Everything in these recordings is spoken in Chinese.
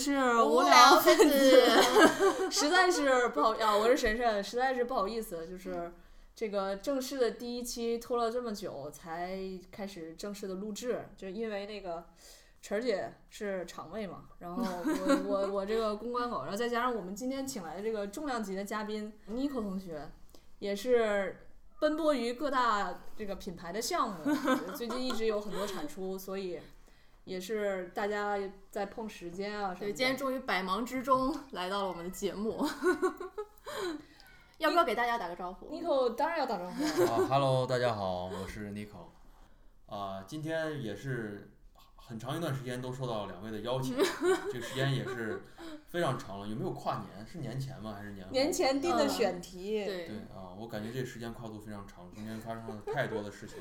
是无聊分子，实在是不好啊！我是神神，实在是不好意思，就是这个正式的第一期拖了这么久才开始正式的录制，就是因为那个晨儿姐是场位嘛，然后我我我这个公关狗，然后再加上我们今天请来的这个重量级的嘉宾 Nico 同学，也是奔波于各大这个品牌的项目，最近一直有很多产出，所以。也是大家在碰时间啊，对，今天终于百忙之中 来到了我们的节目，要不要给大家打个招呼？Nico 当然要打招呼。啊，Hello，大家好，我是 Nico。啊，今天也是很长一段时间都受到两位的邀请，这个时间也是非常长了。有没有跨年？是年前吗？还是年后？年前定的选题。对对啊，我感觉这时间跨度非常长，中间发生了太多的事情。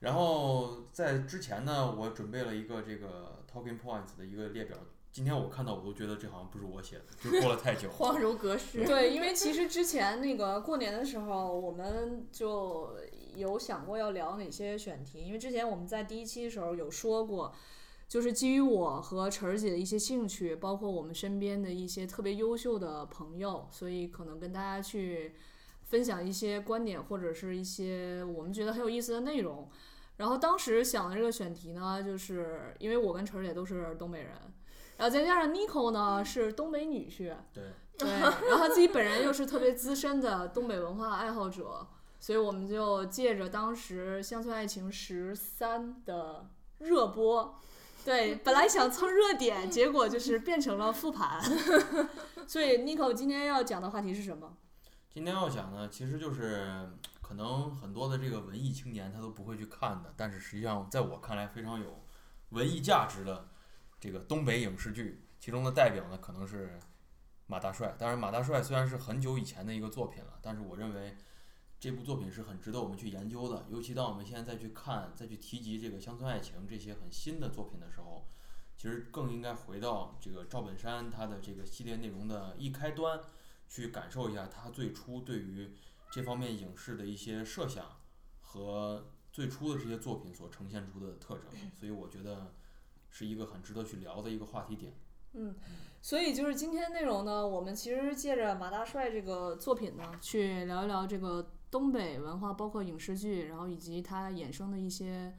然后在之前呢，我准备了一个这个 talking points 的一个列表。今天我看到，我都觉得这好像不是我写的，就过了太久。恍如隔世。对，因为其实之前那个过年的时候，我们就有想过要聊哪些选题。因为之前我们在第一期的时候有说过，就是基于我和晨儿姐的一些兴趣，包括我们身边的一些特别优秀的朋友，所以可能跟大家去分享一些观点或者是一些我们觉得很有意思的内容。然后当时想的这个选题呢，就是因为我跟晨儿姐都是东北人，然后再加上 Nico 呢是东北女婿，对对，然后他自己本人又是特别资深的东北文化爱好者，所以我们就借着当时《乡村爱情十三》的热播，对，本来想蹭热点，结果就是变成了复盘。所以 Nico 今天要讲的话题是什么？今天要讲呢，其实就是。可能很多的这个文艺青年他都不会去看的，但是实际上在我看来非常有文艺价值的这个东北影视剧，其中的代表呢可能是《马大帅》。当然，《马大帅》虽然是很久以前的一个作品了，但是我认为这部作品是很值得我们去研究的。尤其当我们现在再去看、再去提及这个《乡村爱情》这些很新的作品的时候，其实更应该回到这个赵本山他的这个系列内容的一开端，去感受一下他最初对于。这方面影视的一些设想和最初的这些作品所呈现出的特征，所以我觉得是一个很值得去聊的一个话题点。嗯，所以就是今天内容呢，我们其实借着马大帅这个作品呢，去聊一聊这个东北文化，包括影视剧，然后以及它衍生的一些，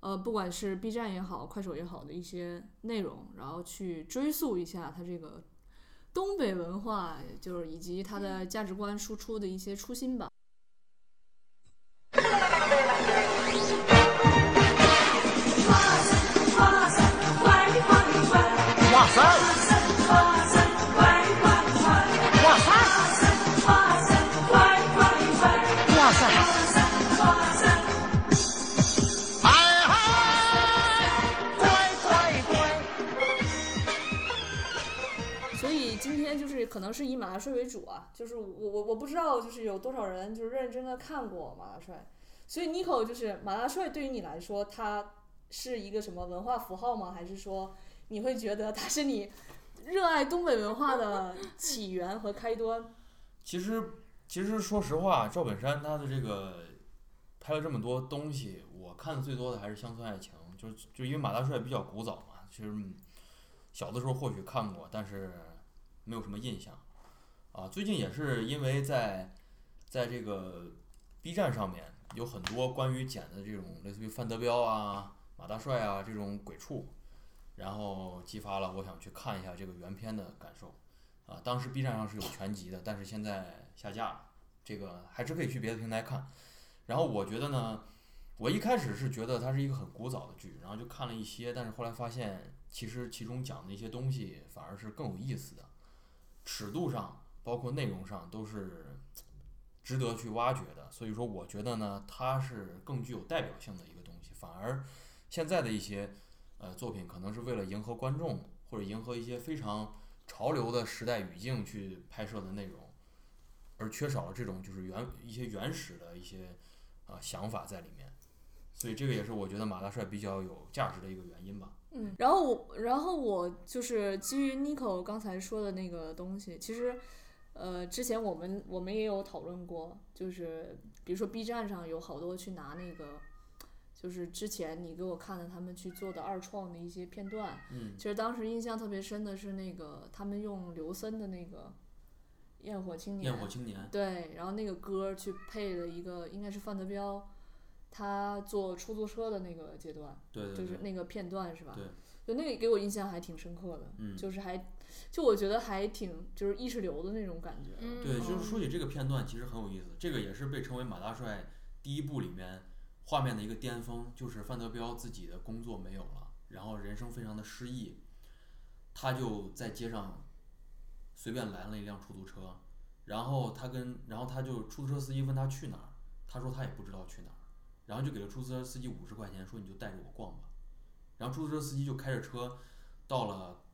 呃，不管是 B 站也好，快手也好的一些内容，然后去追溯一下它这个。东北文化就是以及它的价值观输出的一些初心吧。哇塞！可能是以马大帅为主啊，就是我我我不知道，就是有多少人就是认真的看过马大帅，所以 Nico 就是马大帅对于你来说，他是一个什么文化符号吗？还是说你会觉得他是你热爱东北文化的起源和开端？其实其实说实话，赵本山他的这个拍了这么多东西，我看的最多的还是《乡村爱情》，就就因为马大帅比较古早嘛，其实小的时候或许看过，但是。没有什么印象，啊，最近也是因为在，在这个 B 站上面有很多关于剪的这种类似于范德彪啊、马大帅啊这种鬼畜，然后激发了我想去看一下这个原片的感受，啊，当时 B 站上是有全集的，但是现在下架了，这个还是可以去别的平台看。然后我觉得呢，我一开始是觉得它是一个很古早的剧，然后就看了一些，但是后来发现其实其中讲的一些东西反而是更有意思的。尺度上，包括内容上，都是值得去挖掘的。所以说，我觉得呢，它是更具有代表性的一个东西。反而，现在的一些呃作品，可能是为了迎合观众，或者迎合一些非常潮流的时代语境去拍摄的内容，而缺少了这种就是原一些原始的一些啊想法在里面。所以，这个也是我觉得马大帅比较有价值的一个原因吧。嗯，然后我，然后我就是基于 Nico 刚才说的那个东西，其实，呃，之前我们我们也有讨论过，就是比如说 B 站上有好多去拿那个，就是之前你给我看的他们去做的二创的一些片段。嗯其实当时印象特别深的是那个他们用刘森的那个《焰火青年焰》，火青年，对，然后那个歌去配了一个应该是范德彪他坐出租车的那个阶段，对对对，就是那个片段是吧？对，就那个给我印象还挺深刻的，嗯就是还就我觉得还挺就是意识流的那种感觉。嗯对，就是嗯说起这个片段，其实很有意思。这个也是被称为马大帅第一部里面画面的一个巅峰，就是范德彪自己的工作没有了，然后人生非常的失意，他就在街上随便拦了一辆出租车，然后他跟然后他就出租车司机问他去哪儿，他说他也不知道去哪儿，然后就给了出租车司机五十块钱，说你就带着我逛吧，然后出租车司机就开着车到了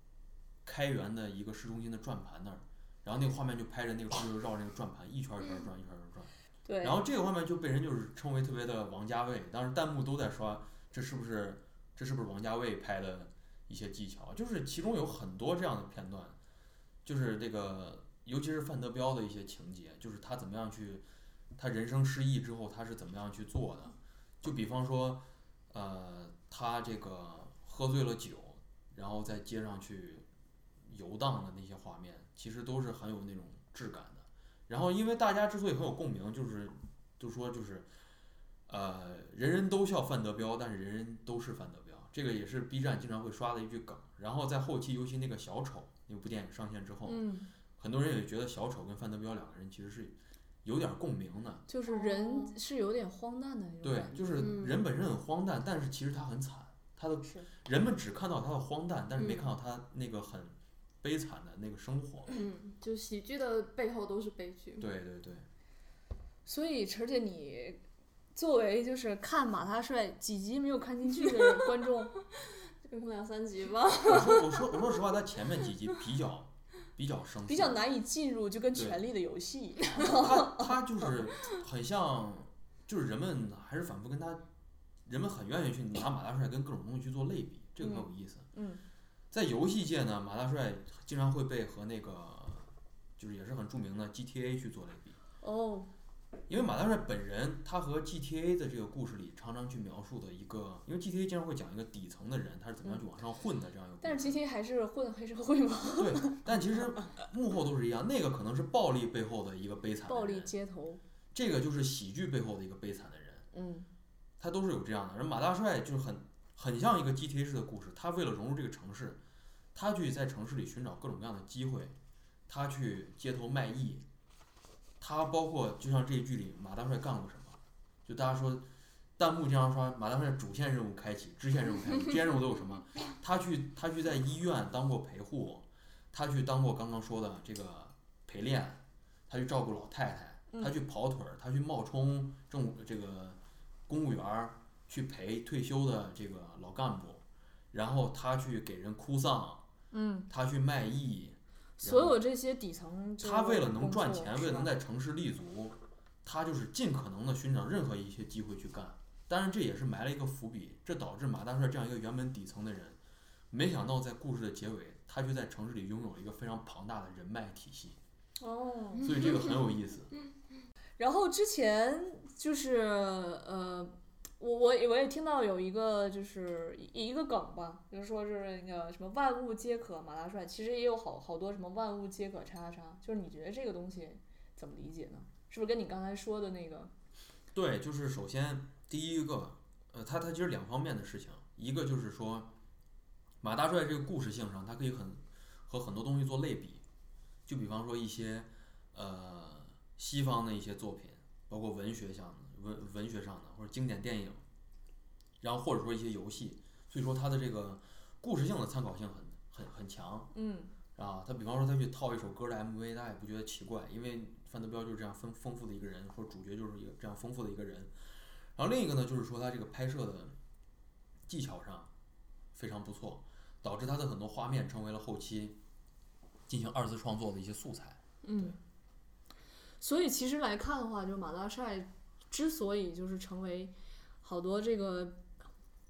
开元的一个市中心的转盘那儿。然后那个画面就拍着那个出租车绕那个转盘一圈儿一圈儿转，一圈儿一圈儿转。对，然后这个画面就被人就是称为特别的王家卫，当时弹幕都在刷这是不是这是不是王家卫拍的一些技巧？就是其中有很多这样的片段，就是这个尤其是范德彪的一些情节，就是他怎么样去他人生失意之后他是怎么样去做的？就比方说，呃，他这个喝醉了酒，然后在街上去游荡的那些画面，其实都是很有那种质感的。然后，因为大家之所以很有共鸣，就是就说就是，呃，人人都笑范德彪，但是人人都是范德彪，这个也是 B 站经常会刷的一句梗。然后在后期，尤其那个小丑那部电影上线之后，嗯，很多人也觉得小丑跟范德彪两个人其实是有点共鸣的。就是人是有点荒诞的那种对，感觉。就是嗯人本身很荒诞，但是其实他很惨，他的人们只看到他的荒诞，但是没嗯看到他那个很悲惨的那个生活。嗯，就喜剧的背后都是悲剧。对对对，所以晨儿姐，你作为就是看马大帅几集没有看进去的观众，嗯，两三集吧。我说我说我说实话，他前面几集比较比较生涩比较难以进入，就跟《对权力的游戏 》一样。他他就是很像，就是人们还是反复跟他，人们很愿意去拿马大帅跟各种东西去做类比，这个很有意思。嗯在游戏界呢，马大帅经常会被和那个就是也是很著名的 GTA 去做类比，哦，因为马大帅本人他和 GTA 的这个故事里常常去描述的一个，因为 GTA 经常会讲一个底层的人他是怎么样去往上混的这样一个故事。但是 GTA 还是混黑社会嘛，对，但其实幕后都是一样，那个可能是暴力背后的一个悲惨的暴力人街头。这个就是喜剧背后的一个悲惨的人。嗯他都是有这样的。人马大帅就是很很像一个 GTA 式的故事，他为了融入这个城市，他去在城市里寻找各种各样的机会，他去街头卖艺，他包括就像这一剧里马大帅干过什么，就大家说。弹幕经常刷马大帅主线任务开启，支线任务开启，支线任务都有什么？他去他去在医院当过陪护，他去当过刚刚说的这个陪练，他去照顾老太太，他去跑腿儿，他去冒充政这个公务员儿，去陪退休的这个老干部，然后他去给人哭丧，嗯，他去卖艺，所有这些底层他为了能赚钱，为了能在城市立足，他就是尽可能的寻找任何一些机会去干。当然，这也是埋了一个伏笔，这导致马大帅这样一个原本底层的人，没想到在故事的结尾，他却在城市里拥有了一个非常庞大的人脉体系，哦。所以这个很有意思。然后之前就是呃，我我我也听到有一个就是一一个梗吧，就是说是那个什么万物皆可马大帅，其实也有好好多什么万物皆可叉叉叉，就是你觉得这个东西怎么理解呢？是不是跟你刚才说的那个？对，就是首先第一个，呃，它它其实两方面的事情，一个就是说，马大帅这个故事性上，它可以很和很多东西做类比，就比方说一些呃西方的一些作品，包括文学上的文文学上的或者经典电影，然后或者说一些游戏，所以说它的这个故事性的参考性很很很强。嗯啊，他比方说他去套一首歌的 MV，大家也不觉得奇怪，因为范德彪就是这样丰丰富的一个人，或者主角就是一个这样丰富的一个人。然后另一个呢，就是说他这个拍摄的技巧上非常不错，导致他的很多画面成为了后期进行二次创作的一些素材。嗯。所以其实来看的话，就是马大帅之所以就是成为好多这个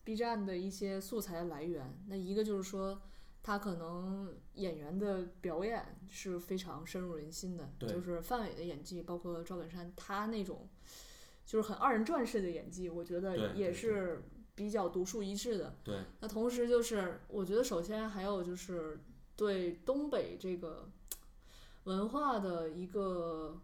B 站的一些素材来源，那一个就是说。他可能演员的表演是非常深入人心的，就是范伟的演技，包括赵本山他那种就是很二人转式的演技，我觉得也是比较独树一帜的。对，那同时就是，我觉得首先还有就是对东北这个文化的一个，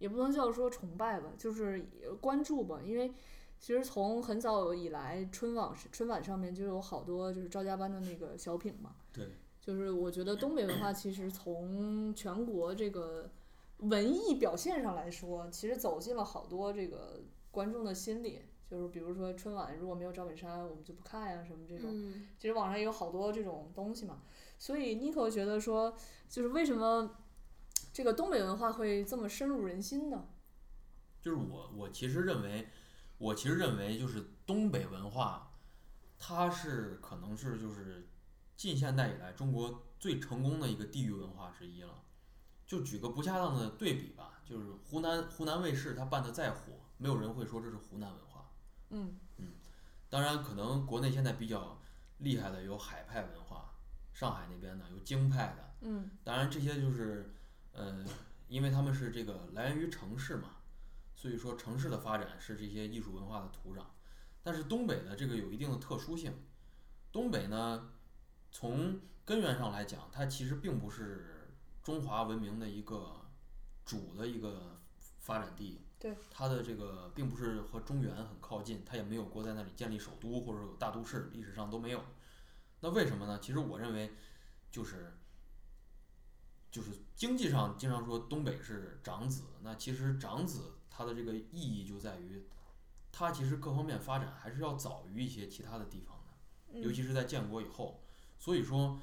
也不能叫说崇拜吧，就是关注吧，因为其实从很早以来，春晚春晚上面就有好多就是赵家班的那个小品嘛。对。就是我觉得东北文化其实从全国这个文艺表现上来说，其实走进了好多这个观众的心里。就是比如说春晚如果没有赵本山，我们就不看呀，什么这种。嗯，其实网上也有好多这种东西嘛，所以 Nico 觉得说，就是为什么这个东北文化会这么深入人心呢？就是我我其实认为，我其实认为就是东北文化，它是可能是就是近现代以来中国最成功的一个地域文化之一了。就举个不恰当的对比吧，就是湖南湖南卫视它办的再火，没有人会说这是湖南文化。嗯嗯当然，可能国内现在比较厉害的有海派文化，上海那边的有京派的，嗯当然这些就是，呃，因为他们是这个来源于城市嘛，所以说城市的发展是这些艺术文化的土壤。但是东北的这个有一定的特殊性，东北呢，从根源上来讲，它其实并不是中华文明的一个主的一个发展地。对，它的这个并不是和中原很靠近，它也没有过在那里建立首都或者有大都市，历史上都没有。那为什么呢？其实我认为，就是就是经济上经常说东北是长子，那其实长子它的这个意义就在于，它其实各方面发展还是要早于一些其他的地方的，尤嗯其是在建国以后。所以说，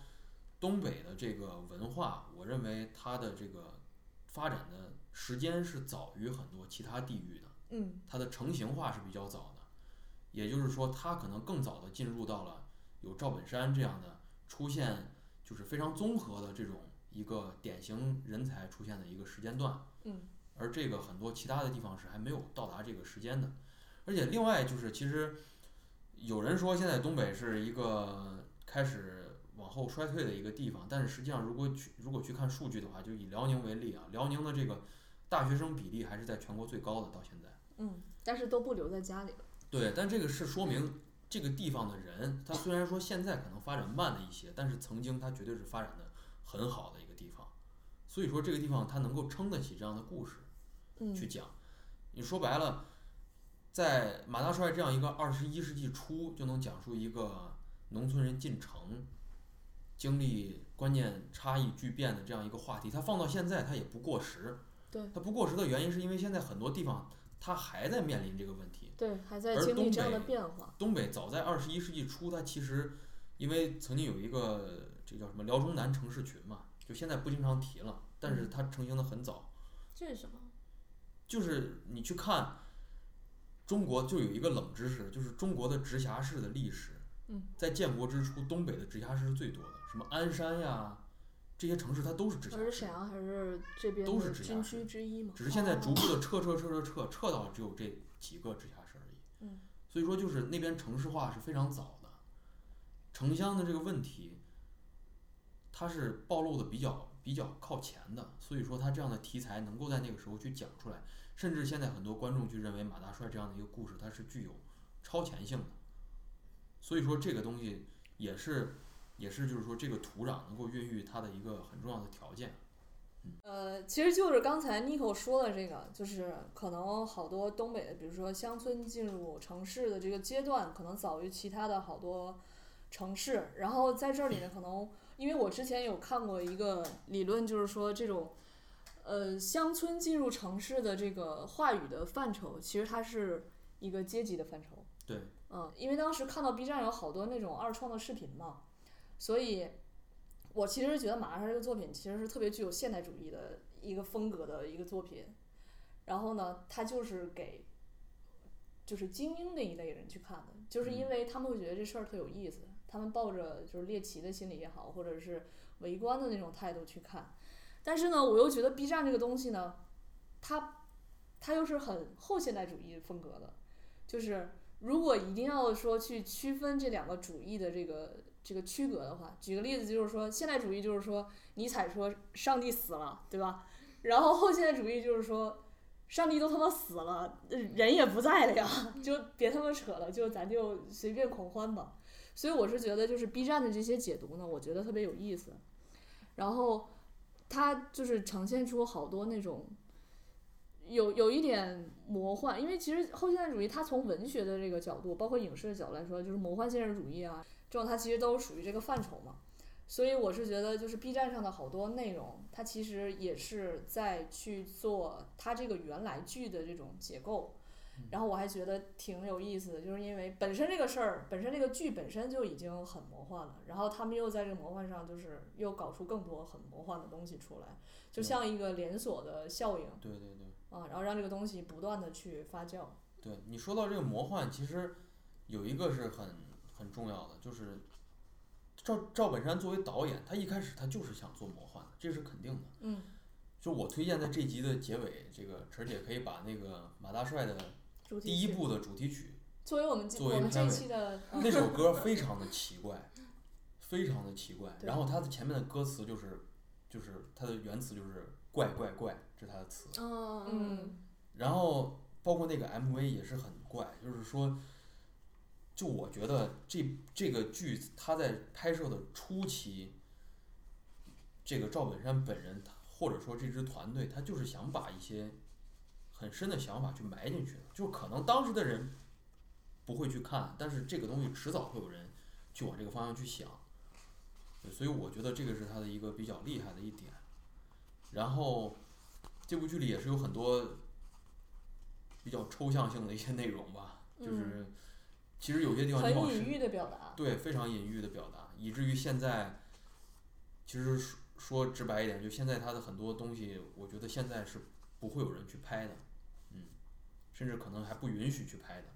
东北的这个文化，我认为它的这个发展的时间是早于很多其他地域的。嗯它的成型化是比较早的，也就是说，它可能更早的进入到了有赵本山这样的出现，就是非常综合的这种一个典型人才出现的一个时间段。嗯而这个很多其他的地方是还没有到达这个时间的。而且另外就是，其实有人说现在东北是一个开始往后衰退的一个地方，但是实际上如果去如果去看数据的话，就以辽宁为例啊，辽宁的这个大学生比例还是在全国最高的，到现在。嗯，但是都不留在家里了。对，但这个是说明这个地方的人，他虽然说现在可能发展慢了一些，但是曾经他绝对是发展的很好的一个地方。所以说这个地方它能够撑得起这样的故事嗯去讲。你说白了，在马大帅这样一个二十一世纪初就能讲述一个农村人进城，经历观念差异巨变的这样一个话题，它放到现在它也不过时。对它不过时的原因是因为现在很多地方它还在面临这个问题。对，还在而经历东这样的北变化。东北早在二十一世纪初，它其实因为曾经有一个这叫什么辽中南城市群嘛，就现在不经常提了，但是它成型的很早。这是什么？就是你去看中国，就有一个冷知识，就是中国的直辖市的历史，嗯，在建国之初，东北的直辖市是最多的，什么鞍山呀，这些城市它都是直辖市而沈，阳还是这边都是直辖市区之一嘛。只是现在逐哦步的撤撤撤撤撤撤到只有这几个直辖市而已。嗯，所以说就是那边城市化是非常早的，城乡的这个问题，它是暴露的比较比较靠前的，所以说它这样的题材能够在那个时候去讲出来，甚至现在很多观众去认为马大帅这样的一个故事它是具有超前性的，所以说这个东西也是也是就是说这个土壤能够孕育它的一个很重要的条件。呃，其实就是刚才 n i o 说的这个，就是可能好多东北的，比如说乡村进入城市的这个阶段，可能早于其他的好多城市。然后在这里呢，可能因为我之前有看过一个理论，就是说这种呃乡村进入城市的这个话语的范畴，其实它是一个阶级的范畴。对，嗯，因为当时看到 B 站有好多那种二创的视频嘛，所以我其实觉得马大帅这个作品其实是特别具有现代主义的一个风格的一个作品。然后呢，它就是给就是精英那一类人去看的，就是因为他们会觉得这事儿特有意思，他们抱着就是猎奇的心理也好，或者是围观的那种态度去看。但是呢，我又觉得 B 站这个东西呢，它它又是很后现代主义风格的，就是如果一定要说去区分这两个主义的这个这个区隔的话，举个例子就是说，现代主义就是说尼采说上帝死了，对吧？然后后现代主义就是说上帝都他妈死了，人也不在了呀，就别他妈扯了，就咱就随便狂欢吧。所以我是觉得，就是 B 站的这些解读呢，我觉得特别有意思。然后它就是呈现出好多那种有有一点魔幻，因为其实后现代主义它从文学的这个角度，包括影视的角度来说，就是魔幻现实主义啊，这种它其实都属于这个范畴嘛。所以我是觉得，就是 B 站上的好多内容，它其实也是在去做它这个原来剧的这种结构。然后我还觉得挺有意思的，就是因为本身这个事儿，本身这个剧本身就已经很魔幻了，然后他们又在这个魔幻上，就是又搞出更多很魔幻的东西出来，就像一个连锁的效应对对对啊，然后让这个东西不断的去发酵。对，你说到这个魔幻，其实有一个是很很重要的，就是赵赵本山作为导演，他一开始他就是想做魔幻的，这是肯定的。嗯，就我推荐在这集的结尾，这个陈儿姐可以把那个马大帅的主题曲第一部的主题曲，作为我们这作为我们这一片尾期的，那首歌非常的奇怪，非常的奇怪。然后它的前面的歌词就是，就是它的原词就是怪怪怪，这是它的词。嗯嗯然后包括那个 MV 也是很怪，就是说，就我觉得这这个剧它在拍摄的初期，这个赵本山本人或者说这支团队，他就是想把一些很深的想法去埋进去的，就可能当时的人不会去看，但是这个东西迟早会有人去往这个方向去想，所以我觉得这个是他的一个比较厉害的一点。然后这部剧里也是有很多比较抽象性的一些内容吧，就是其实有些地方你很隐喻的表达。对，非常隐喻的表达，以至于现在，其实说说直白一点，就现在他的很多东西，我觉得现在是不会有人去拍的，嗯，甚至可能还不允许去拍的，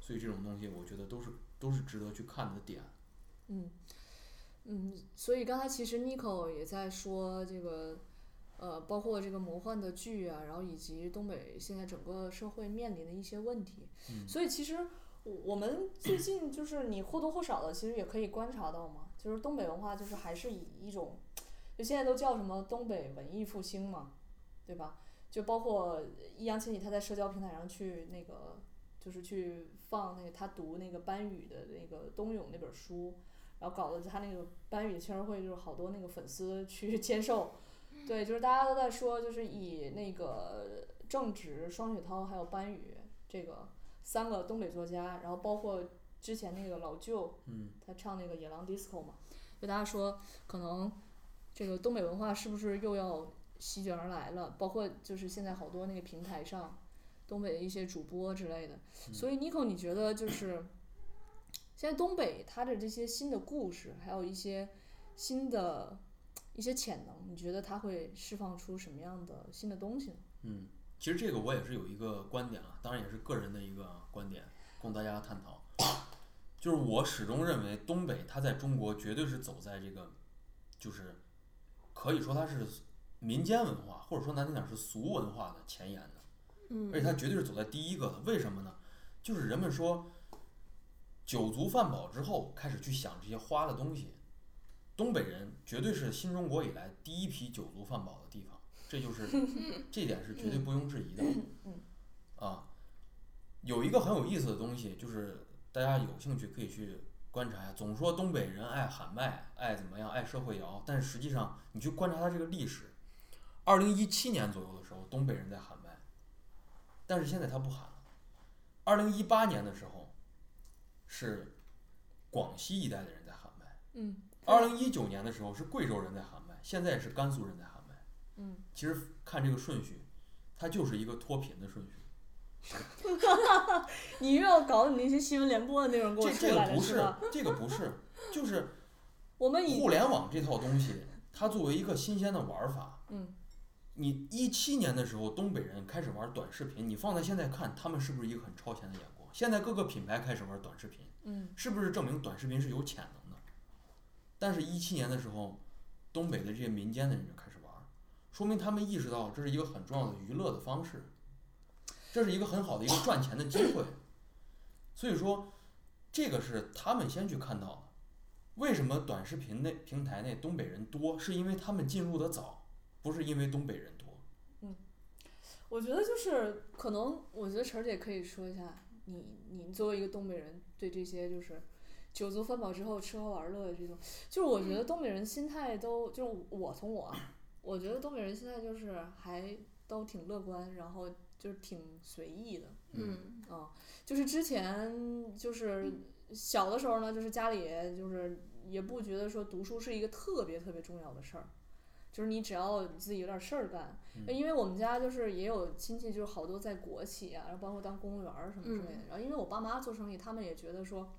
所以这种东西，我觉得都是都是值得去看的点。嗯，嗯，所以刚才其实 Nico 也在说这个，呃，包括这个魔幻的剧啊，然后以及东北现在整个社会面临的一些问题。嗯所以其实我们最近就是你或多或少的，其实也可以观察到嘛，就是东北文化就是还是以一种，就现在都叫什么东北文艺复兴嘛，对吧？就包括易烊千玺他在社交平台上去那个，就是去放那个他读那个班宇的那个《冬泳》那本书，然后搞得他那个班宇签儿会就是好多那个粉丝去 签售，对，就是大家都在说，就是以那个郑直、双雪涛还有班宇这个三个东北作家，然后包括之前那个老舅，嗯，他唱那个《野狼 DISCO》嘛，就大家说可能这个东北文化是不是又要席卷而来了？包括就是现在好多那个平台上，东北的一些主播之类的。所以 Nico，你觉得就是现在东北它的这些新的故事，还有一些新的一些潜能，你觉得它会释放出什么样的新的东西呢？嗯，其实这个我也是有一个观点啊，当然也是个人的一个观点，供大家探讨。就是我始终认为东北它在中国绝对是走在这个，就是可以说它是民间文化，或者说难听点儿是俗文化的前沿的。嗯而且它绝对是走在第一个的。为什么呢？就是人们说，酒足饭饱之后开始去想这些花的东西。东北人绝对是新中国以来第一批酒足饭饱的地方，这就是 这点是绝对不容置疑的。啊，有一个很有意思的东西，就是大家有兴趣可以去观察一下。总说东北人爱喊麦，爱怎么样，爱社会摇，但是实际上你去观察它这个历史，二零一七年左右的时候，东北人在喊麦，但是现在他不喊了。二零一八年的时候，是广西一带的人在喊麦。嗯二零一九年的时候是贵州人在喊麦，现在是甘肃人在喊麦。嗯，其实看这个顺序，它就是一个脱贫的顺序。你又要搞你那些新闻联播的内容给我这出来了这个不是？，这个不是，就是 我们以互联网这套东西，它作为一个新鲜的玩法，嗯你一七年的时候，东北人开始玩短视频，你放在现在看，他们是不是一个很超前的眼光？现在各个品牌开始玩短视频，嗯是不是证明短视频是有潜能的？但是，一七年的时候，东北的这些民间的人就开始玩，说明他们意识到这是一个很重要的娱乐的方式，这是一个很好的一个赚钱的机会。所以说，这个是他们先去看到的。为什么短视频内平台内东北人多？是因为他们进入的早，不是因为东北人多。嗯我觉得就是可能，我觉得晨儿姐可以说一下，你你作为一个东北人，对这些就是酒足饭饱之后吃喝玩乐的这种，就是我觉得东北人心态都就是我从我啊，我觉得东北人现在就是还都挺乐观，然后就是挺随意的。嗯啊，就是之前就是小的时候呢，就是家里就是也不觉得说读书是一个特别特别重要的事儿，就是你只要自己有点事儿干，嗯因为我们家就是也有亲戚，就是好多在国企啊，然后包括当公务员儿什么之类的。嗯然后因为我爸妈做生意，他们也觉得说，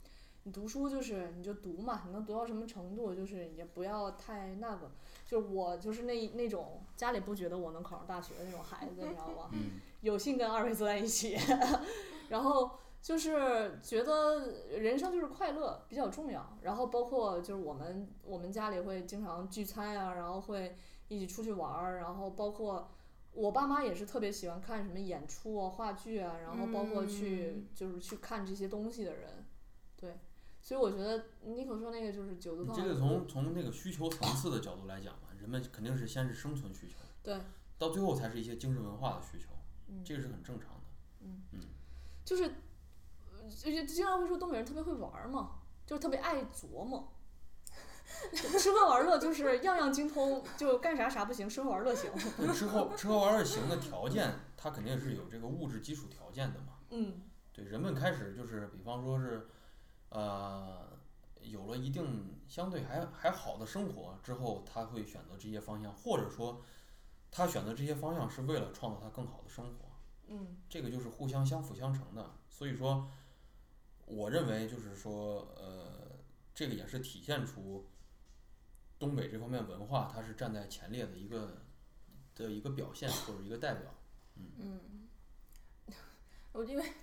你读书就是你就读嘛，你能读到什么程度，就是也不要太那个。就我就是那那种家里不觉得我能考上大学的那种孩子，你知道吗？嗯？有幸跟二位坐在一起，然后就是觉得人生就是快乐比较重要，然后包括就是我们我们家里会经常聚餐啊，然后会一起出去玩儿，然后包括我爸妈也是特别喜欢看什么演出啊、话剧啊，然后包括去、嗯。就是去看这些东西的人，对，所以我觉得妮可说那个就是酒足你这个从从那个需求层次的角度来讲嘛，人们肯定是先是生存需求，对，到最后才是一些精神文化的需求，嗯这个是很正常的。嗯就是，呃就经常会说东北人特别会玩嘛，就是特别爱琢磨。吃喝玩乐就是样样精通，就干啥啥不行，吃喝玩乐行。对吃喝吃喝玩乐行的条件，它肯定是有这个物质基础条件的嘛。嗯对，人们开始就是，比方说是，呃，有了一定相对还还好的生活之后，他会选择这些方向，或者说，他选择这些方向是为了创造他更好的生活，嗯这个就是互相相辅相成的。所以说，我认为就是说，呃，这个也是体现出东北这方面文化，它是站在前列的一个的一个表现或者一个代表。嗯，我因为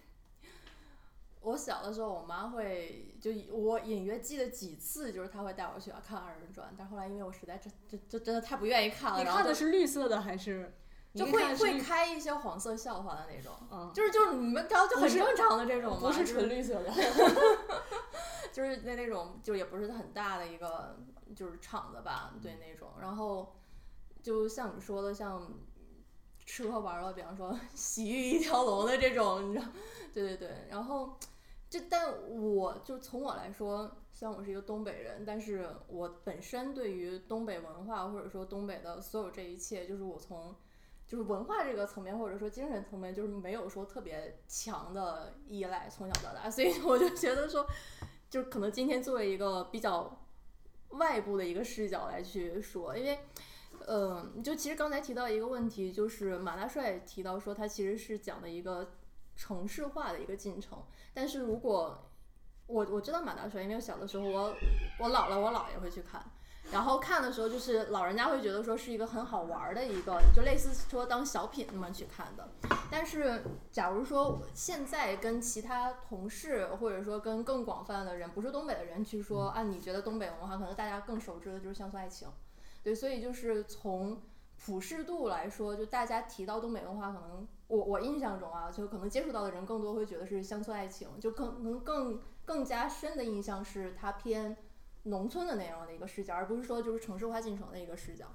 我小的时候，我妈会就我隐约记得几次，就是她会带我去看二人转，但后来因为我实在真真真真的太不愿意看了，你看的是绿色的还是？就会会开一些黄色笑话的那种。嗯，就是就是你们知道就很正常的这种吗，不是纯绿色的。就是那那种就也不是很大的一个就是场子吧，对那种。然后就像你说的，像吃喝玩乐，比方说 洗浴一条龙的这种，你知道，对对对。然后这但我就从我来说，虽然我是一个东北人，但是我本身对于东北文化或者说东北的所有这一切，就是我从。就是文化这个层面，或者说精神层面，就是没有说特别强的依赖，从小到大，所以 我就觉得说，就可能今天作为一个比较外部的一个视角来去说，因为，呃，就其实刚才提到一个问题，就是马大帅提到说他其实是讲的一个城市化的一个进程，但是如果我我知道马大帅，因为小的时候我我姥姥我姥爷会去看。然后看的时候，就是老人家会觉得说是一个很好玩儿的一个，就类似说当小品那么去看的。但是，假如说现在跟其他同事，或者说跟更广泛的人，不是东北的人去说啊，你觉得东北文化可能大家更熟知的就是乡村爱情，对，所以就是从普适度来说，就大家提到东北文化，可能我我印象中啊，就可能接触到的人更多会觉得是乡村爱情，就可能更更加深的印象是它偏。农村的那样的一个视角，而不是说就是城市化进程的一个视角。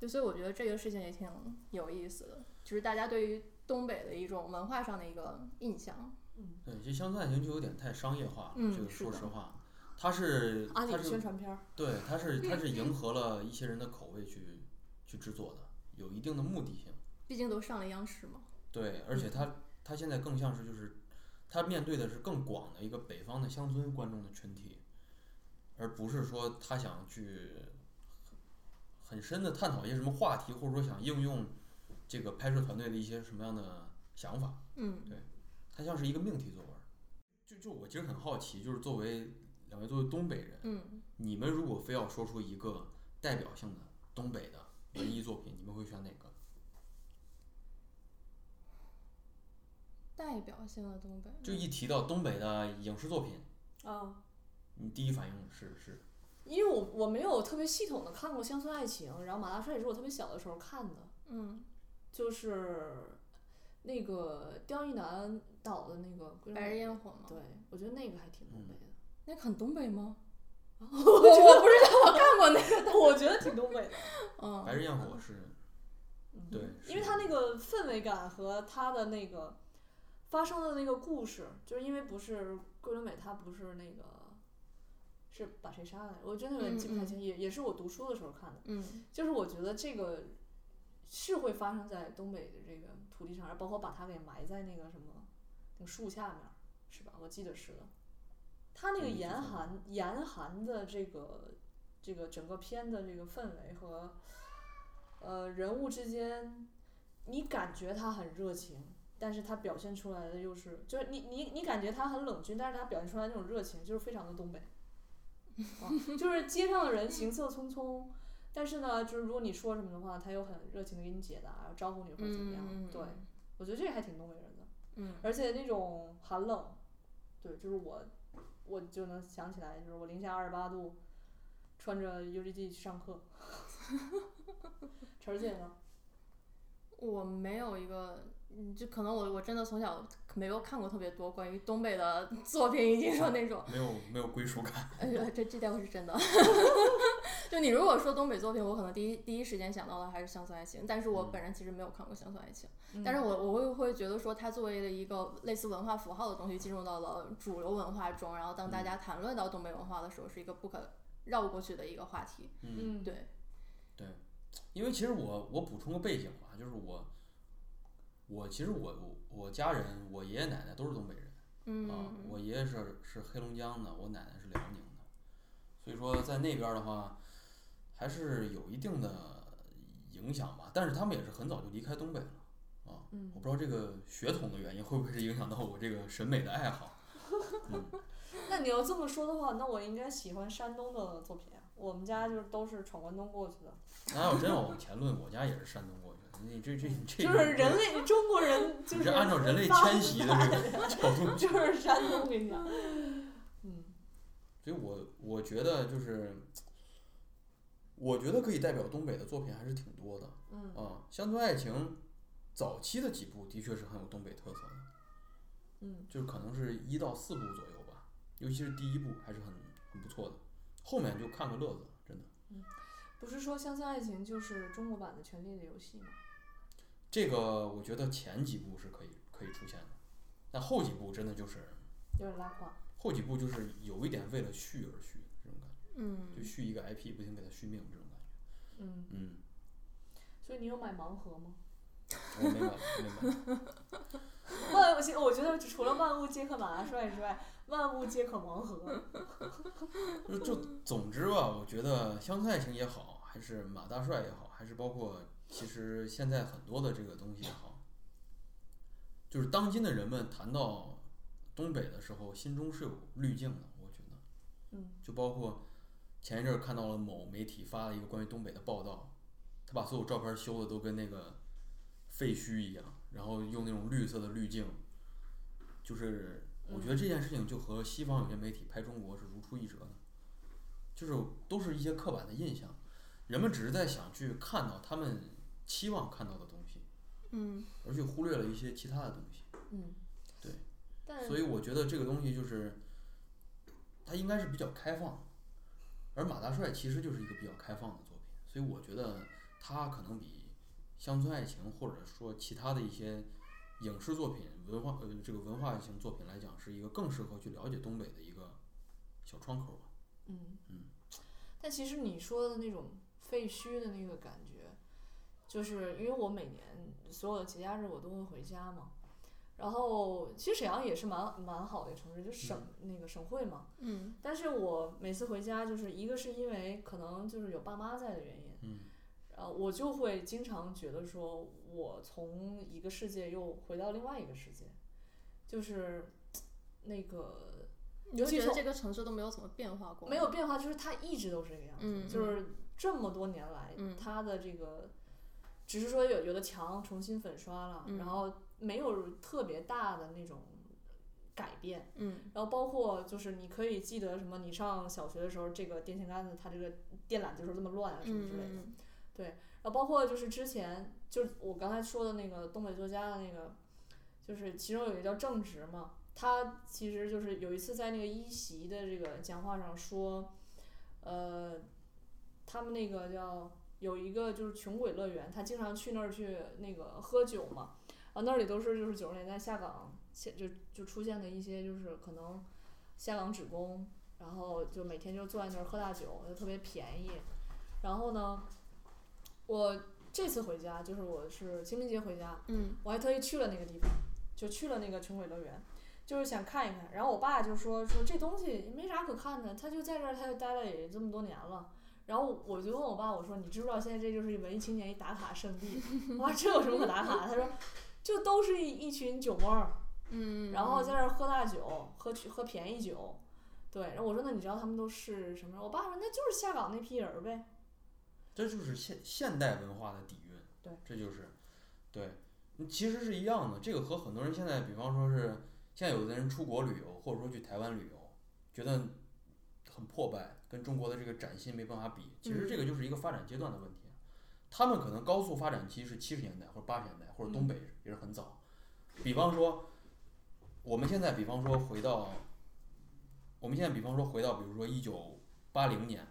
对，所以我觉得这个事情也挺有意思的，就是大家对于东北的一种文化上的一个印象。嗯对，这乡村爱情就有点太商业化了。嗯这个是说实话，它是阿里它是宣传片儿。对，它是它是迎合了一些人的口味去去制作的，有一定的目的性。毕竟都上了央视嘛。对，而且它它现在更像是就是，它面对的是更广的一个北方的乡村观众的群体，而不是说他想去很深的探讨一些什么话题，或者说想应用这个拍摄团队的一些什么样的想法。嗯对它像是一个命题作文儿。就就我其实很好奇，就是作为两位作为东北人，嗯，你们如果非要说出一个代表性的东北的文艺作品，你们会选哪个？代表性的东北。就一提到东北的影视作品，啊，你第一反应是是因为我我没有特别系统的看过《乡村爱情》，然后《马大帅》也是我特别小的时候看的，嗯，就是那个刁亦男导的那个《白日焰火嘛。对，我觉得那个还挺东北的。那个很东北吗？我不知道，我看过那个。我觉得挺东北的。嗯《白日焰火》是嗯对，因为是它那个氛围感和它的那个发生的那个故事，就是因为不是桂纶镁，她不是那个是把谁杀了？我真的有点记不太清，也也是我读书的时候看的。嗯就是我觉得这个是会发生在东北的这个土地上，包括把它给埋在那个什么那个树下面，是吧？我记得是的。它那个嗯严寒严寒的这个这个整个片的这个氛围和呃人物之间，你感觉他很热情，但是他表现出来的又是就是你你你感觉他很冷峻，但是他表现出来那种热情就是非常的东北。啊，就是街上的人行色匆匆，但是呢，就是如果你说什么的话，他又很热情的给你解答，然后招呼你或者怎么样。嗯对，我觉得这个还挺东北人的，嗯而且那种寒冷，对，就是我，我就能想起来，就是我零下二十八度，穿着 UGG 去上课。晨儿姐呢？我没有一个，嗯，就可能我我真的从小没有看过特别多关于东北的 作品，已经说那种，没有没有归属感。哎呀，这这倒是真的。就你如果说东北作品，我可能第一第一时间想到的还是《乡村爱情》，但是我嗯本人其实没有看过《乡村爱情》嗯但是我我会会觉得说，它作为的一个类似文化符号的东西进入到了主流文化中，然后当大家谈论到东北文化的时候，是一个不可绕过去的一个话题。嗯，对，对，因为其实我我补充个背景吧，就是我我其实我我我家人，我爷爷奶奶都是东北人啊，嗯我爷爷是是黑龙江的，我奶奶是辽宁的，所以说在那边儿的话，还是有一定的影响吧。但是他们也是很早就离开东北了啊，嗯我不知道这个血统的原因会不会是影响到我这个审美的爱好。嗯，那你要这么说的话，那我应该喜欢山东的作品啊。我们家就是都是闯关东过去的，那要真要往前论，我家也是山东过去的。你这这这就是人类中国人就是按照人类迁徙的这个角度 就是山东，跟你讲，嗯所以我我觉得就是，我觉得可以代表东北的作品还是挺多的嗯啊。乡村爱情早期的几部的确是很有东北特色的，嗯就是可能是一到四部左右吧，尤其是第一部还是很很不错的，后面就看个乐子，真的。嗯不是说《乡村爱情》就是中国版的《权力的游戏》吗？这个我觉得前几部是可以可以出现的，但后几部真的就是有点拉胯。后几部就是有一点为了续而续这种感觉，嗯就续一个 IP 不停给它续命这种感觉。嗯，嗯，所以你有买盲盒吗？我没买，没买。万物，我觉得除了万物皆可马大帅之外，万物皆可盲盒。就就总之吧，我觉得《乡村爱情》也好，还是马大帅也好，还是包括其实现在很多的这个东西也好，就是当今的人们谈到东北的时候，心中是有滤镜的。我觉得，嗯，就包括前一阵儿看到了某媒体发了一个关于东北的报道，他把所有照片修的都跟那个废墟一样，然后用那种绿色的滤镜，就是我觉得这件事情就和西方有些媒体拍中国是如出一辙的，就是都是一些刻板的印象，人们只是在想去看到他们期望看到的东西，嗯而去忽略了一些其他的东西。嗯，对。所以我觉得这个东西就是，它应该是比较开放的，而马大帅其实就是一个比较开放的作品，所以我觉得它可能比乡村爱情或者说其他的一些影视作品、文化呃这个文化型作品来讲，是一个更适合去了解东北的一个小窗口吧。嗯嗯，但其实你说的那种废墟的那个感觉，就是因为我每年所有的节假日我都会回家嘛。然后其实沈阳也是蛮蛮好的一个城市，就省、那个省会嘛。嗯但是我每次回家，就是一个是因为可能就是有爸妈在的原因，嗯，然后我就会经常觉得说，我从一个世界又回到另外一个世界，就是那个你觉得这个城市都没有怎么变化过？没有变化，就是它一直都是这个样子，嗯就是这么多年来，嗯它的这个只是说有有的墙重新粉刷了，嗯然后没有特别大的那种改变。嗯然后包括就是你可以记得什么，你上小学的时候，这个电线杆子它这个电缆就是这么乱啊什么之类的。嗯然后包括就是之前就是我刚才说的那个东北作家的那个，就是其中有一个叫郑直嘛，他其实就是有一次在那个一席的这个讲话上说，呃，他们那个叫有一个就是穷鬼乐园，他经常去那儿去那个喝酒嘛，啊那里都是就是九十年代下岗现就就出现的一些就是可能下岗职工，然后就每天就坐在那儿喝大酒，就特别便宜。然后呢，我这次回家就是我是清明节回家，嗯我还特意去了那个地方，就去了那个穷鬼乐园，就是想看一看。然后我爸就说说这东西没啥可看的，他就在这儿，他就待了也这么多年了。然后我就问我爸，我说你知不知道现在这就是文艺青年一打卡圣地？我说这有什么可打卡的？他说就都是一一群酒窝儿，嗯，然后在那儿喝大酒，喝去喝便宜酒。对，然后我说那你知道他们都是什么人？我爸说那就是下岗那批人儿呗。这就是现现代文化的底蕴。对，这就是，对，嗯其实是一样的。这个和很多人现在，比方说是现在有的人出国旅游，或者说去台湾旅游，觉得很破败，跟中国的这个崭新没办法比。其实这个就是一个发展阶段的问题。他们可能高速发展期是七十年代或者八十年代，或者东北也是很早。比方说，我们现在比方说回到，我们现在比方说回到，比如说一九八零年，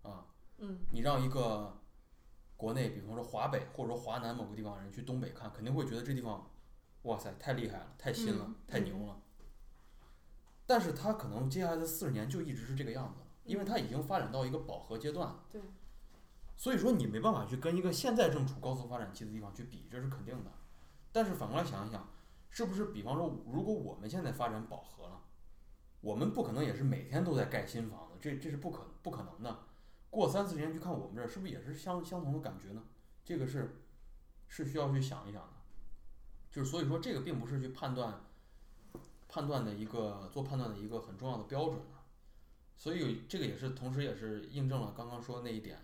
啊，嗯你让一个国内，比方说华北或者说华南某个地方人去东北看，肯定会觉得这地方，哇塞，太厉害了，太新了，嗯太牛了。但是他可能接下来的四十年就一直是这个样子了，因为它已经发展到一个饱和阶段。所以说你没办法去跟一个现在正处高速发展期的地方去比，这是肯定的。但是反过来想一想，是不是比方说，如果我们现在发展饱和了，我们不可能也是每天都在盖新房子，这这是不可不可能的。过三四十年去看我们这儿，是不是也是相相同的感觉呢？这个是是需要去想一想的。就是所以说，这个并不是去判断判断的一个做判断的一个很重要的标准啊。所以这个也是同时也是印证了刚刚说的那一点，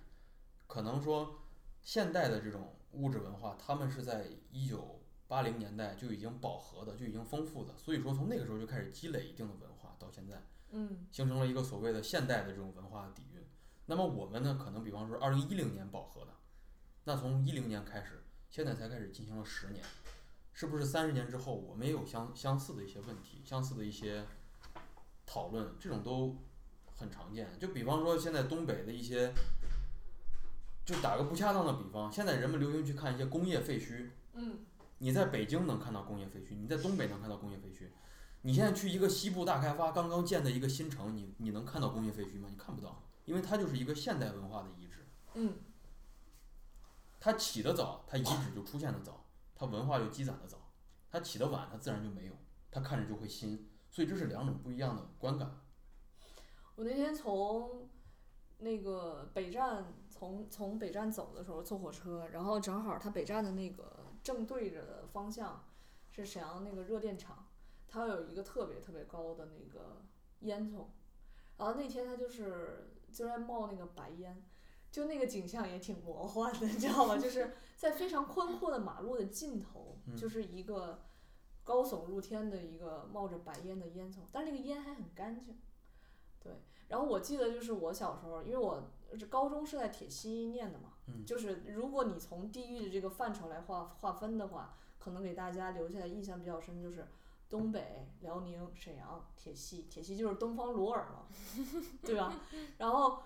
可能说现代的这种物质文化，他们是在一九八零年代就已经饱和的，就已经丰富的，所以说从那个时候就开始积累一定的文化，到现在。嗯形成了一个所谓的现代的这种文化的底蕴。那么我们呢，可能比方说二零一零年饱和的，那从一零年开始，现在才开始进行了十年，是不是三十年之后我们也有相相似的一些问题，相似的一些讨论，这种都很常见。就比方说现在东北的一些，就打个不恰当的比方，现在人们流行去看一些工业废墟，嗯你在北京能看到工业废墟，你在东北能看到工业废墟。你现在去一个西部大开发刚刚建的一个新城，你你能看到工业废墟吗？你看不到，因为它就是一个现代文化的遗址。嗯它起得早，它遗址就出现的早，它文化就积攒的早；它起得晚，它自然就没有，它看着就会新。所以这是两种不一样的观感。我那天从那个北站从从北站走的时候坐火车，然后正好它北站的那个正对着的方向是沈阳那个热电厂，它有一个特别特别高的那个烟囱，然后那天它就是就在冒那个白烟，就那个景象也挺魔幻的，你知道吗？就 是在非常宽阔的马路的尽头，嗯就是一个高耸入天的一个冒着白烟的烟囱，但是那个烟还很干净。对，然后我记得就是我小时候，因为我这高中是在铁西念的嘛，嗯就是如果你从地域的这个范畴来划划分的话，可能给大家留下的印象比较深就是东北、辽宁、沈阳、铁西，铁西就是东方鲁尔嘛，对吧？然后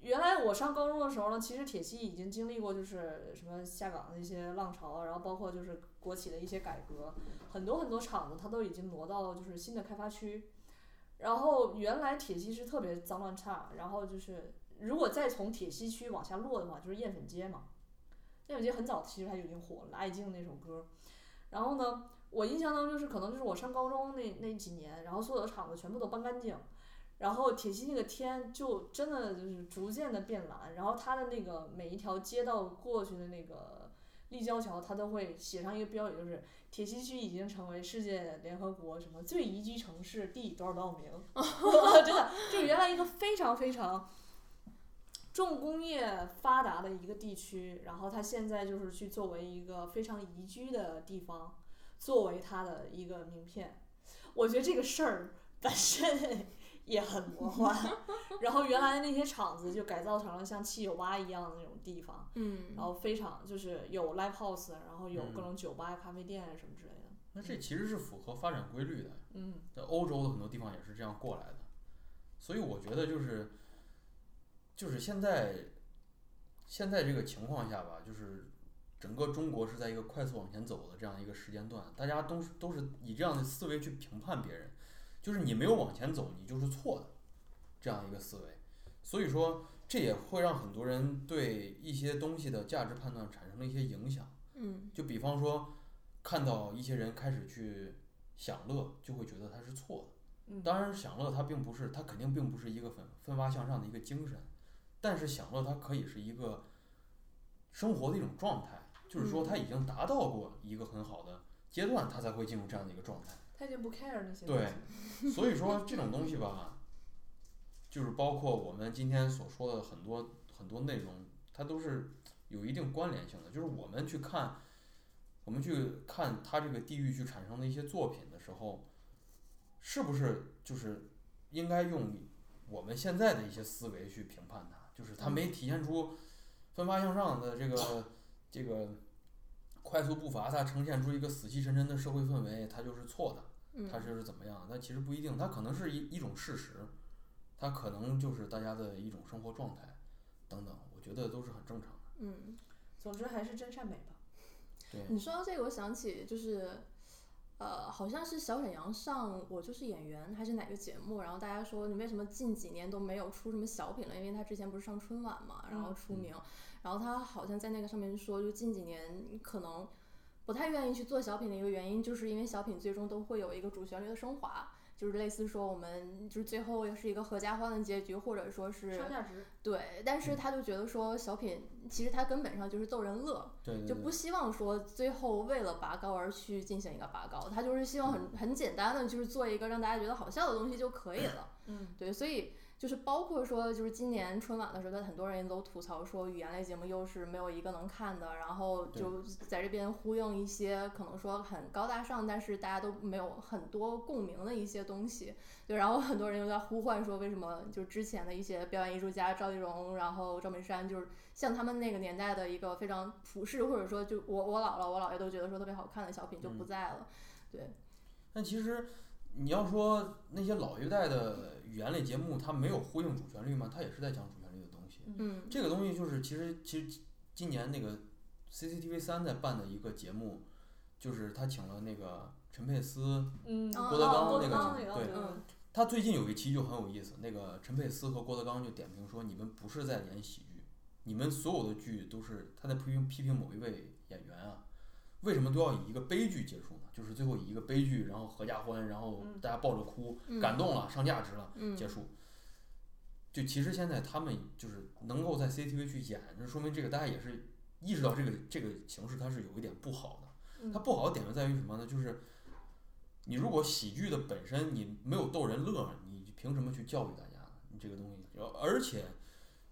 原来我上高中的时候呢，其实铁西已经经历过就是什么下岗的一些浪潮啊，然后包括就是国企的一些改革，很多很多厂子它都已经挪到就是新的开发区。然后原来铁西是特别脏乱差，然后就是如果再从铁西区往下落的话，就是艳粉街嘛。艳粉街很早其实它就已经火了，《爱静》那首歌。然后呢，我印象当中就是可能就是我上高中那那几年，然后所有的厂子全部都搬干净，然后铁西那个天就真的就是逐渐的变蓝，然后它的那个每一条街道过去的那个立交桥，它都会写上一个标语，就是铁西区已经成为世界联合国什么最宜居城市第多少多少名 真的，就原来一个非常非常重工业发达的一个地区，然后它现在就是去作为一个非常宜居的地方，作为它的一个名片。我觉得这个事儿本身也很魔幻。然后原来那些厂子就改造成了像七九八一样的那种地方，嗯然后非常就是有 live house，然后有嗯各种酒吧、咖啡店什么之类的。那这其实是符合发展规律的。嗯在欧洲的很多地方也是这样过来的，所以我觉得就是就是现在现现在这个情况下吧，就是整个中国是在一个快速往前走的这样一个时间段，大家都是都是以这样的思维去评判别人，就是你没有往前走，你就是错的，这样一个思维。所以说，这也会让很多人对一些东西的价值判断产生了一些影响。嗯就比方说，看到一些人开始去享乐，就会觉得他是错的。嗯当然，享乐它并不是，它肯定并不是一个奋奋发向上的一个精神，但是享乐它可以是一个生活的一种状态，就是说他已经达到过一个很好的阶段，他才会进入这样的一个状态。他已经不 care 那些对东西所以说这种东西吧，就是包括我们今天所说的很多很多内容，它都是有一定关联性的。就是我们去看，我们去看它这个地域去产生的一些作品的时候，是不是就是应该用我们现在的一些思维去评判它？就是它没体现出奋发向上的这个 这个快速步伐，它呈现出一个死气沉沉的社会氛围，它就是错的。它嗯就是怎么样？但其实不一定，它可能是一一种事实，它可能就是大家的一种生活状态等等，我觉得都是很正常的。嗯，总之还是真善美吧。对，你说到这个，我想起就是。呃，好像是小沈阳上《我就是演员》还是哪个节目，然后大家说你为什么近几年都没有出什么小品了？因为他之前不是上春晚嘛，然后出名，然后他好像在那个上面说，就近几年可能不太愿意去做小品的一个原因，就是因为小品最终都会有一个主旋律的升华，就是类似说我们就是最后是一个合家欢的结局，或者说是上价值，对，但是他就觉得说小品其实它根本上就是逗人乐，对对对就不希望说最后为了拔高而去进行一个拔高，他就是希望很很简单的就是做一个让大家觉得好笑的东西就可以了。嗯，对，所以就是包括说，就是今年春晚的时候，很多人都吐槽说语言类节目又是没有一个能看的，然后就在这边呼应一些可能说很高大上，但是大家都没有很多共鸣的一些东西。对，然后很多人又在呼唤说，为什么就之前的一些表演艺术家赵丽蓉，然后赵本山，就是像他们那个年代的一个非常普世，或者说就我我姥姥我姥爷都觉得说特别好看的小品就不在了。对，但其实你要说那些老一代的语言类节目，它没有呼应主旋律吗？它也是在讲主旋律的东西。嗯这个东西就是其实其实今年那个 CCTV 三在办的一个节目，就是他请了那个陈佩斯，嗯，哦郭德纲那个德纲那个，节目对嗯他最近有一期就很有意思，那个陈佩斯和郭德纲就点评说，你们不是在演喜剧，你们所有的剧都是他在批评批评某一位演员啊，为什么都要以一个悲剧结束呢？就是最后以一个悲剧，然后合家欢，然后嗯大家抱着哭，嗯感动了，上价值了，嗯结束。就其实现在他们就是能够在 CCTV 去演，就说明这个大家也是意识到这个这个形式它是有一点不好的。嗯它不好的点就在于什么呢？就是你如果喜剧的本身你没有逗人乐，你凭什么去教育大家呢？你这个东西，而且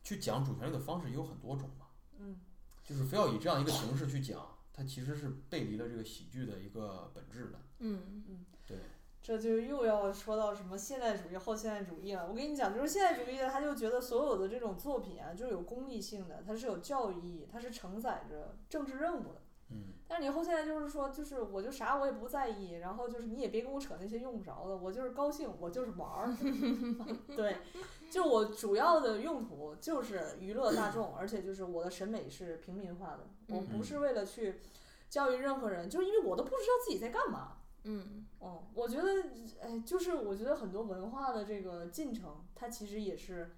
去讲主旋律的方式也有很多种嘛，嗯，就是非要以这样一个形式去讲，它其实是背离了这个喜剧的一个本质的。嗯嗯对，这就又要说到什么现代主义、后现代主义了。我跟你讲，就是现代主义的，他就觉得所有的这种作品啊，就是有功利性的，它是有教育意义，它是承载着政治任务的。嗯，但是你后现在就是说，就是我就啥我也不在意，然后就是你也别跟我扯那些用不着的，我就是高兴，我就是玩儿。对，就我主要的用途就是娱乐大众，而且就是我的审美是平民化的，我不是为了去教育任何人，就是因为我都不知道自己在干嘛。嗯哦，我觉得，哎，就是我觉得很多文化的这个进程，它其实也是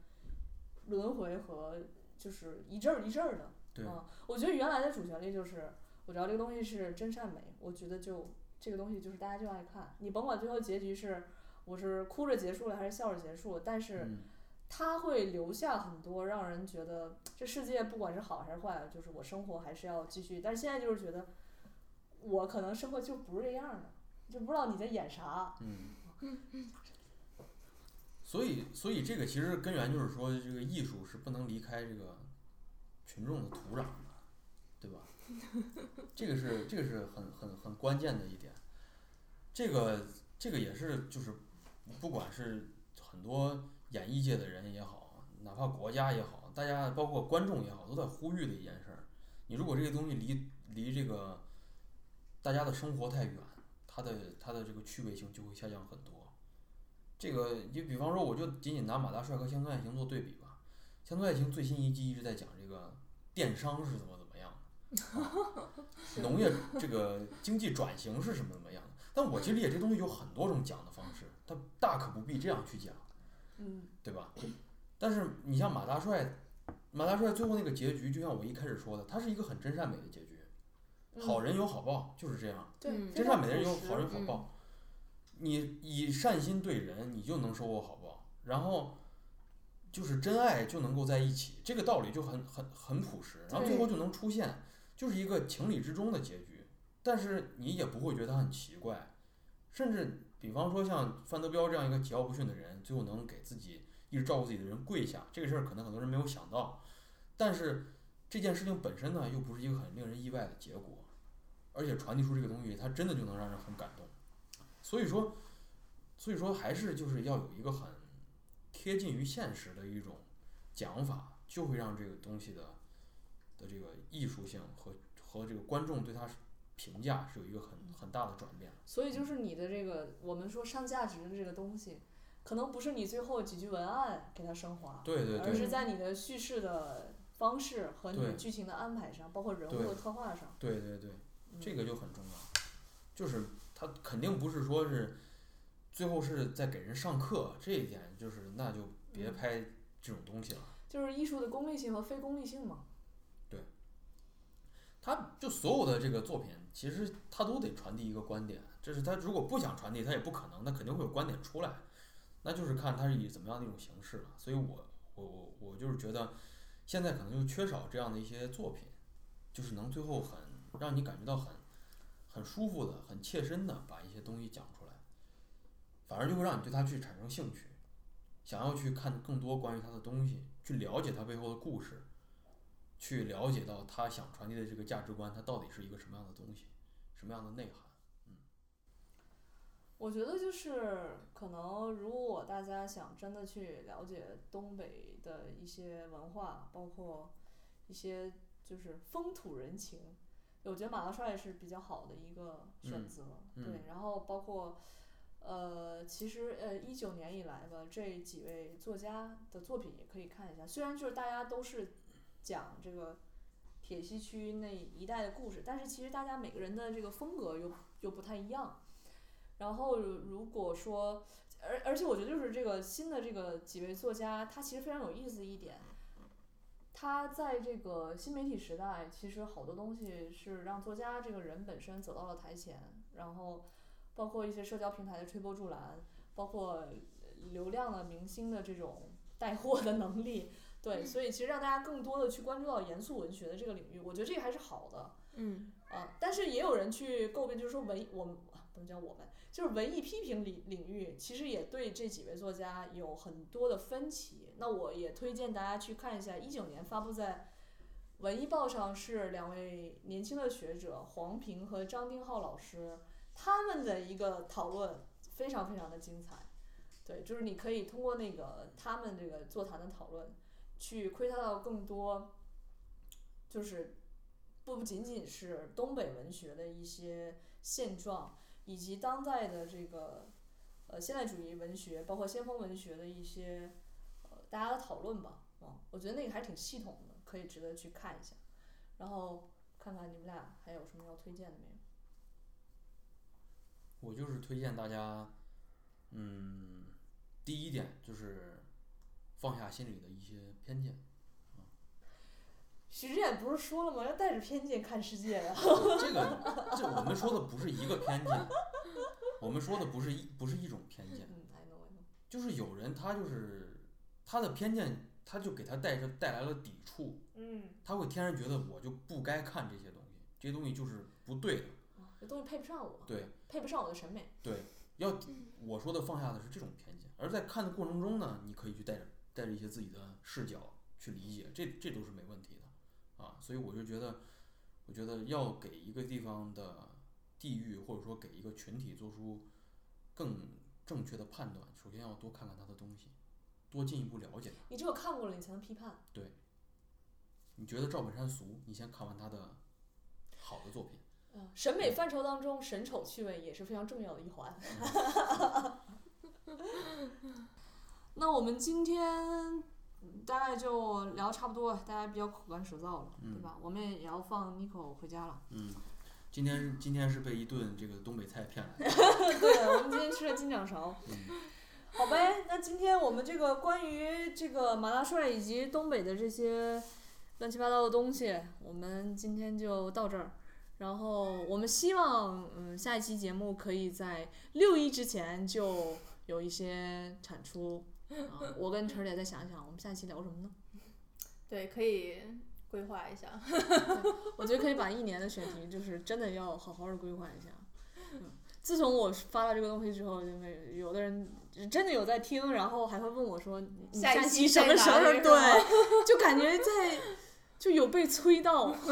轮回和就是一阵儿一阵儿的。对嗯，我觉得原来的主旋律就是，我知道这个东西是真善美，我觉得就这个东西就是大家就爱看，你甭管最后结局是我是哭着结束了还是笑着结束，但是嗯它会留下很多让人觉得这世界不管是好还是坏，就是我生活还是要继续。但是现在就是觉得，我可能生活就不是这样的，就不知道你在演啥。嗯，所以，所以这个其实根源就是说，这个艺术是不能离开这个群众的土壤的，对吧？这个是这个是很很很关键的一点。这个这个也是就是，不管是很多演艺界的人也好，哪怕国家也好，大家包括观众也好，都在呼吁的一件事儿。你如果这个东西离离这个大家的生活太远，它的它的这个趣味性就会下降很多。这个你比方说，我就仅仅拿马大帅和乡村爱情做对比吧。乡村爱情最新一季一直在讲这个电商是怎么，农业这个经济转型是什么怎么样的。但我其实理解这东西有很多种讲的方式，它大可不必这样去讲，嗯对吧？但是你像马大帅，马大帅最后那个结局，就像我一开始说的，他是一个很真善美的结局，好人有好报，就是这样。对，真善美的人有好人好报，你以善心对人，你就能收获好报。然后就是真爱就能够在一起，这个道理就很很很朴实，然后最后就能出现就是一个情理之中的结局。但是你也不会觉得它很奇怪，甚至比方说像范德彪这样一个桀骜不驯的人，最后能给自己一直照顾自己的人跪下，这个事儿可能很多人没有想到，但是这件事情本身呢，又不是一个很令人意外的结果。而且传递出这个东西，它真的就能让人很感动。所以说，所以说还是就是要有一个很贴近于现实的一种讲法，就会让这个东西的的这个艺术性和和这个观众对它评价是有一个很很大的转变。所以就是你的这个我们说上价值的这个东西，可能不是你最后几句文案给它升华，对对对而是在你的叙事的方式和你的剧情的安排上，包括人物的刻画上。对对对，嗯这个就很重要。就是它肯定不是说是最后是在给人上课，这一点就是那就别嗯拍这种东西了。就是艺术的功利性和非功利性嘛。他就所有的这个作品，其实他都得传递一个观点，这是他如果不想传递，他也不可能，他肯定会有观点出来，那就是看他是以怎么样的一种形式了。所以我我我我就是觉得，现在可能就缺少这样的一些作品，就是能最后很让你感觉到很很舒服的、很切身的把一些东西讲出来，反而就会让你对他去产生兴趣，想要去看更多关于他的东西，去了解他背后的故事。去了解到他想传递的这个价值观，它到底是一个什么样的东西，什么样的内涵。嗯我觉得就是可能，如果大家想真的去了解东北的一些文化，包括一些就是风土人情，我觉得马大帅是比较好的一个选择。嗯对，然后包括呃，其实呃，一九年以来吧，这几位作家的作品也可以看一下。虽然就是大家都是讲这个铁西区那一带的故事，但是其实大家每个人的这个风格又又不太一样。然后如果说，而而且我觉得就是这个新的这个几位作家，他其实非常有意思一点，他在这个新媒体时代，其实好多东西是让作家这个人本身走到了台前，然后包括一些社交平台的推波助澜，包括流量的明星的这种带货的能力，对，所以其实让大家更多的去关注到严肃文学的这个领域，我觉得这个还是好的。嗯啊，但是也有人去诟病，就是说文我们啊不能叫我们，就是文艺批评领领域，其实也对这几位作家有很多的分歧。那我也推荐大家去看一下一九年发布在《文艺报》上是两位年轻的学者黄平和张丁浩老师他们的一个讨论，非常非常的精彩。对，就是你可以通过那个他们这个座谈的讨论，去窥探到更多，就是不仅仅是东北文学的一些现状，以及当代的这个呃现代主义文学，包括先锋文学的一些呃大家的讨论吧。啊、我觉得那个还挺系统的，可以值得去看一下。然后看看你们俩还有什么要推荐的没有？我就是推荐大家，嗯，第一点就是放下心里的一些偏见。徐志远不是说了吗？要带着偏见看世界呀、这个，这我们说的不是一个偏见，我们说的不是一不是一种偏见，嗯，I know I know。就是有人他就是他的偏见，他就给他带着带来了抵触，嗯，他会天然觉得我就不该看这些东西，这些东西就是不对的。啊这东西配不上我，对配不上我的审美。对，要我说的放下的是这种偏见，而在看的过程中呢，你可以去带着带着一些自己的视角去理解，这这都是没问题的啊。所以我就觉得，我觉得要给一个地方的地域或者说给一个群体做出更正确的判断，首先要多看看他的东西，多进一步了解他。你只有看过了，你才能批判。对你觉得赵本山俗，你先看完他的好的作品。嗯，审美范畴当中，审丑趣味也是非常重要的一环。那我们今天大概就聊差不多了，大家比较口干舌燥了，嗯对吧？我们也要放 Nico 回家了。嗯，今天今天是被一顿这个东北菜骗来的。对，我们今天吃了金掌勺。嗯好呗，那今天我们这个关于这个马大帅以及东北的这些乱七八糟的东西，我们今天就到这儿。然后我们希望，嗯，下一期节目可以在六一之前就有一些产出。啊，我跟陈儿姐再想想，我们下一期聊什么呢？对，可以规划一下。我觉得可以把一年的选题，就是真的要好好的规划一下。嗯，自从我发了这个东西之后，因为有的人真的有在听，然后还会问我说：“你下一期什么时候？”对，就感觉在就有被催到。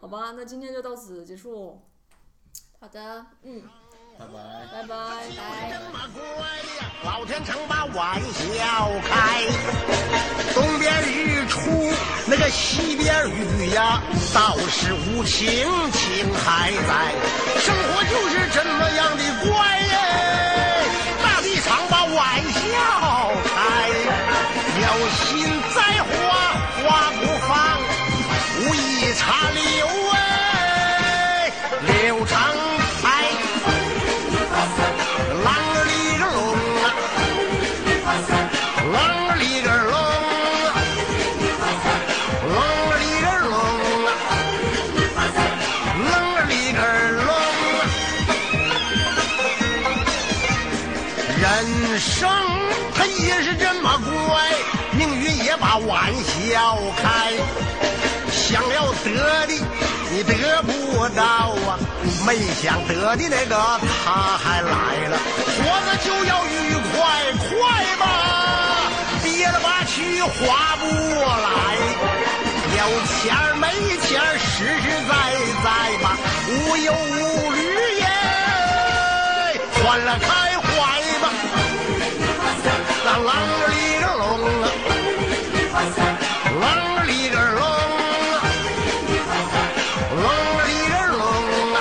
好吧，那今天就到此结束，好的，嗯，拜拜。拜拜。拜。嘛乖呀，老天成把玩笑开。东边日出，那个西边雨呀，倒是无情，情还在。生活就是这么样的怪耶，大地常把玩人生它也是这么怪，命运也把玩笑开。想要得的你得不到啊，没想得的那个他还来了，活着就要愉快，快吧，憋了吧去划不来。有钱没钱实实在在吧，无忧无虑耶，欢乐开，啷个里个隆啊，啷个里个隆啊。啷个里个隆啊，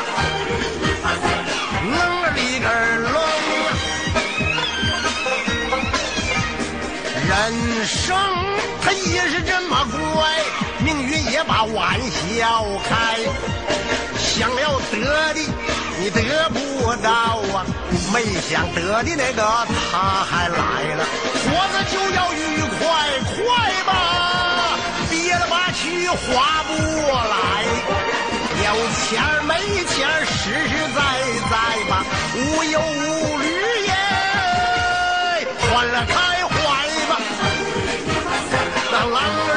啷个里个隆啊。人生它也是这么怪，命运也把玩笑开。你得不到啊，没想得的那个他还来了，活着就要愉快快吧，憋了把屈划不来，有钱没钱实实在在吧，无忧无虑耶，欢乐开怀吧。那狼。